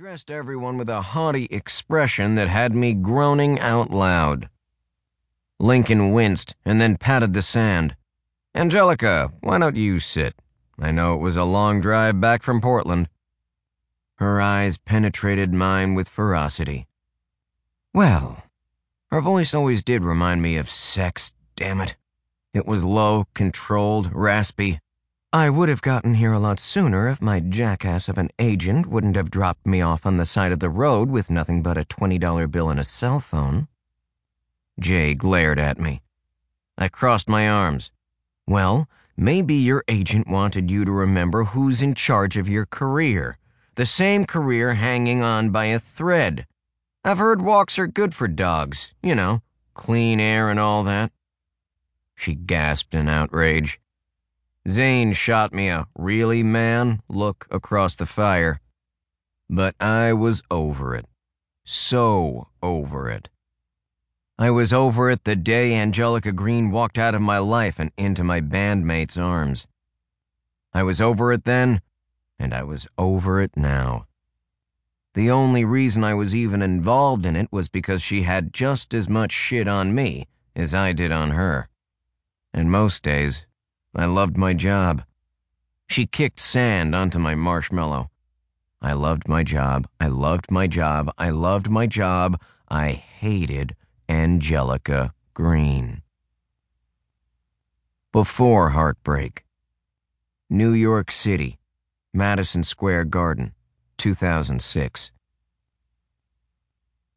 addressed everyone with a haughty expression that had me groaning out loud. Lincoln winced and then patted the sand. Angelica, why don't you sit? I know it was a long drive back from Portland. Her eyes penetrated mine with ferocity. Well, her voice always did remind me of sex, damn it. It was low, controlled, raspy. I would have gotten here a lot sooner if my jackass of an agent wouldn't have dropped me off on the side of the road with nothing but a $20 bill and a cell phone. Jay glared at me. I crossed my arms. Well, maybe your agent wanted you to remember who's in charge of your career. The same career hanging on by a thread. I've heard walks are good for dogs, you know, clean air and all that. She gasped in outrage. Zane shot me a really man look across the fire. But I was over it. So over it. I was over it the day Angelica Green walked out of my life and into my bandmate's arms. I was over it then, and I was over it now. The only reason I was even involved in it was because she had just as much shit on me as I did on her. And most days, I loved my job. She kicked sand onto my marshmallow. I loved my job. I loved my job. I loved my job. I hated Angelica Green. Before heartbreak. New York City, Madison Square Garden, 2006.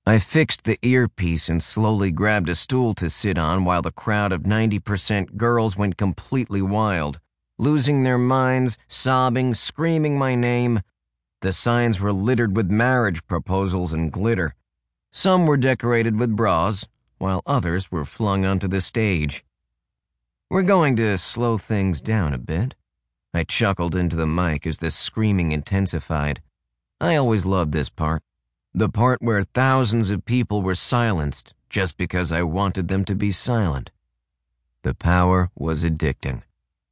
I fixed the earpiece and slowly grabbed a stool to sit on while the crowd of 90% girls went completely wild, losing their minds, sobbing, screaming my name. The signs were littered with marriage proposals and glitter. Some were decorated with bras, while others were flung onto the stage. We're going to slow things down a bit. I chuckled into the mic as the screaming intensified. I always loved this part. The part where thousands of people were silenced just because I wanted them to be silent. The power was addicting.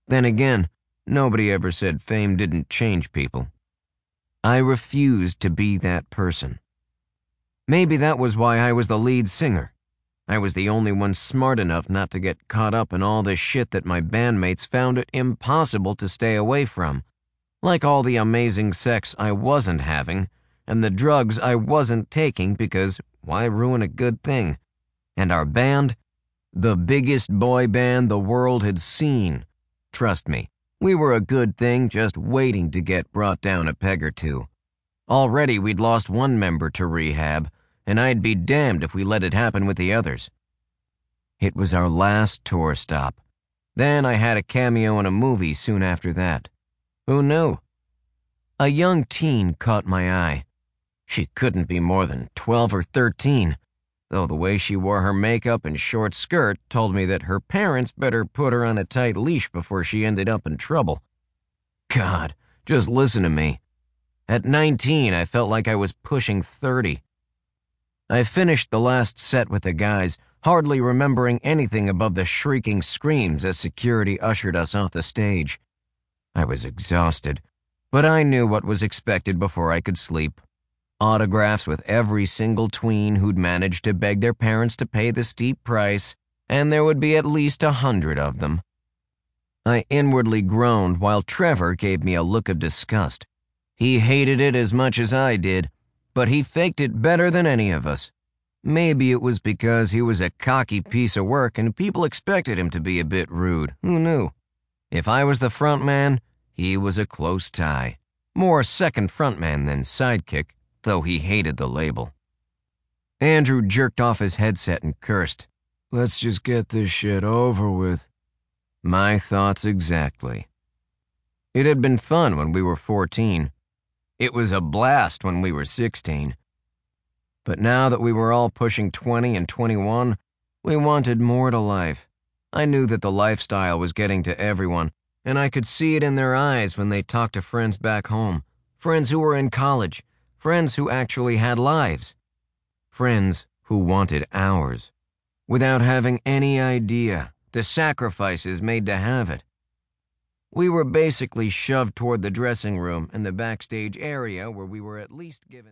Then again, nobody ever said fame didn't change people. I refused to be that person. Maybe that was why I was the lead singer. I was the only one smart enough not to get caught up in all the shit that my bandmates found it impossible to stay away from. Like all the amazing sex I wasn't having and the drugs I wasn't taking because why ruin a good thing? And our band? The biggest boy band the world had seen. Trust me, we were a good thing just waiting to get brought down a peg or two. Already we'd lost one member to rehab, and I'd be damned if we let it happen with the others. It was our last tour stop. Then I had a cameo in a movie soon after that. Who knew? A young teen caught my eye. She couldn't be more than 12 or 13, though the way she wore her makeup and short skirt told me that her parents better put her on a tight leash before she ended up in trouble. God, just listen to me. At 19, I felt like I was pushing 30. I finished the last set with the guys, hardly remembering anything above the shrieking screams as security ushered us off the stage. I was exhausted, but I knew what was expected before I could sleep autographs with every single tween who'd managed to beg their parents to pay the steep price, and there would be at least a hundred of them. I inwardly groaned while Trevor gave me a look of disgust. He hated it as much as I did, but he faked it better than any of us. Maybe it was because he was a cocky piece of work and people expected him to be a bit rude. Who knew? If I was the front man, he was a close tie. More second front man than sidekick, though he hated the label. Andrew jerked off his headset and cursed. Let's just get this shit over with. My thoughts exactly. It had been fun when we were 14. It was a blast when we were 16. But now that we were all pushing 20 and 21, we wanted more to life. I knew that the lifestyle was getting to everyone, and I could see it in their eyes when they talked to friends back home, friends who were in college, friends who actually had lives, friends who wanted ours, without having any idea the sacrifices made to have it. We were basically shoved toward the dressing room and the backstage area where we were at least given.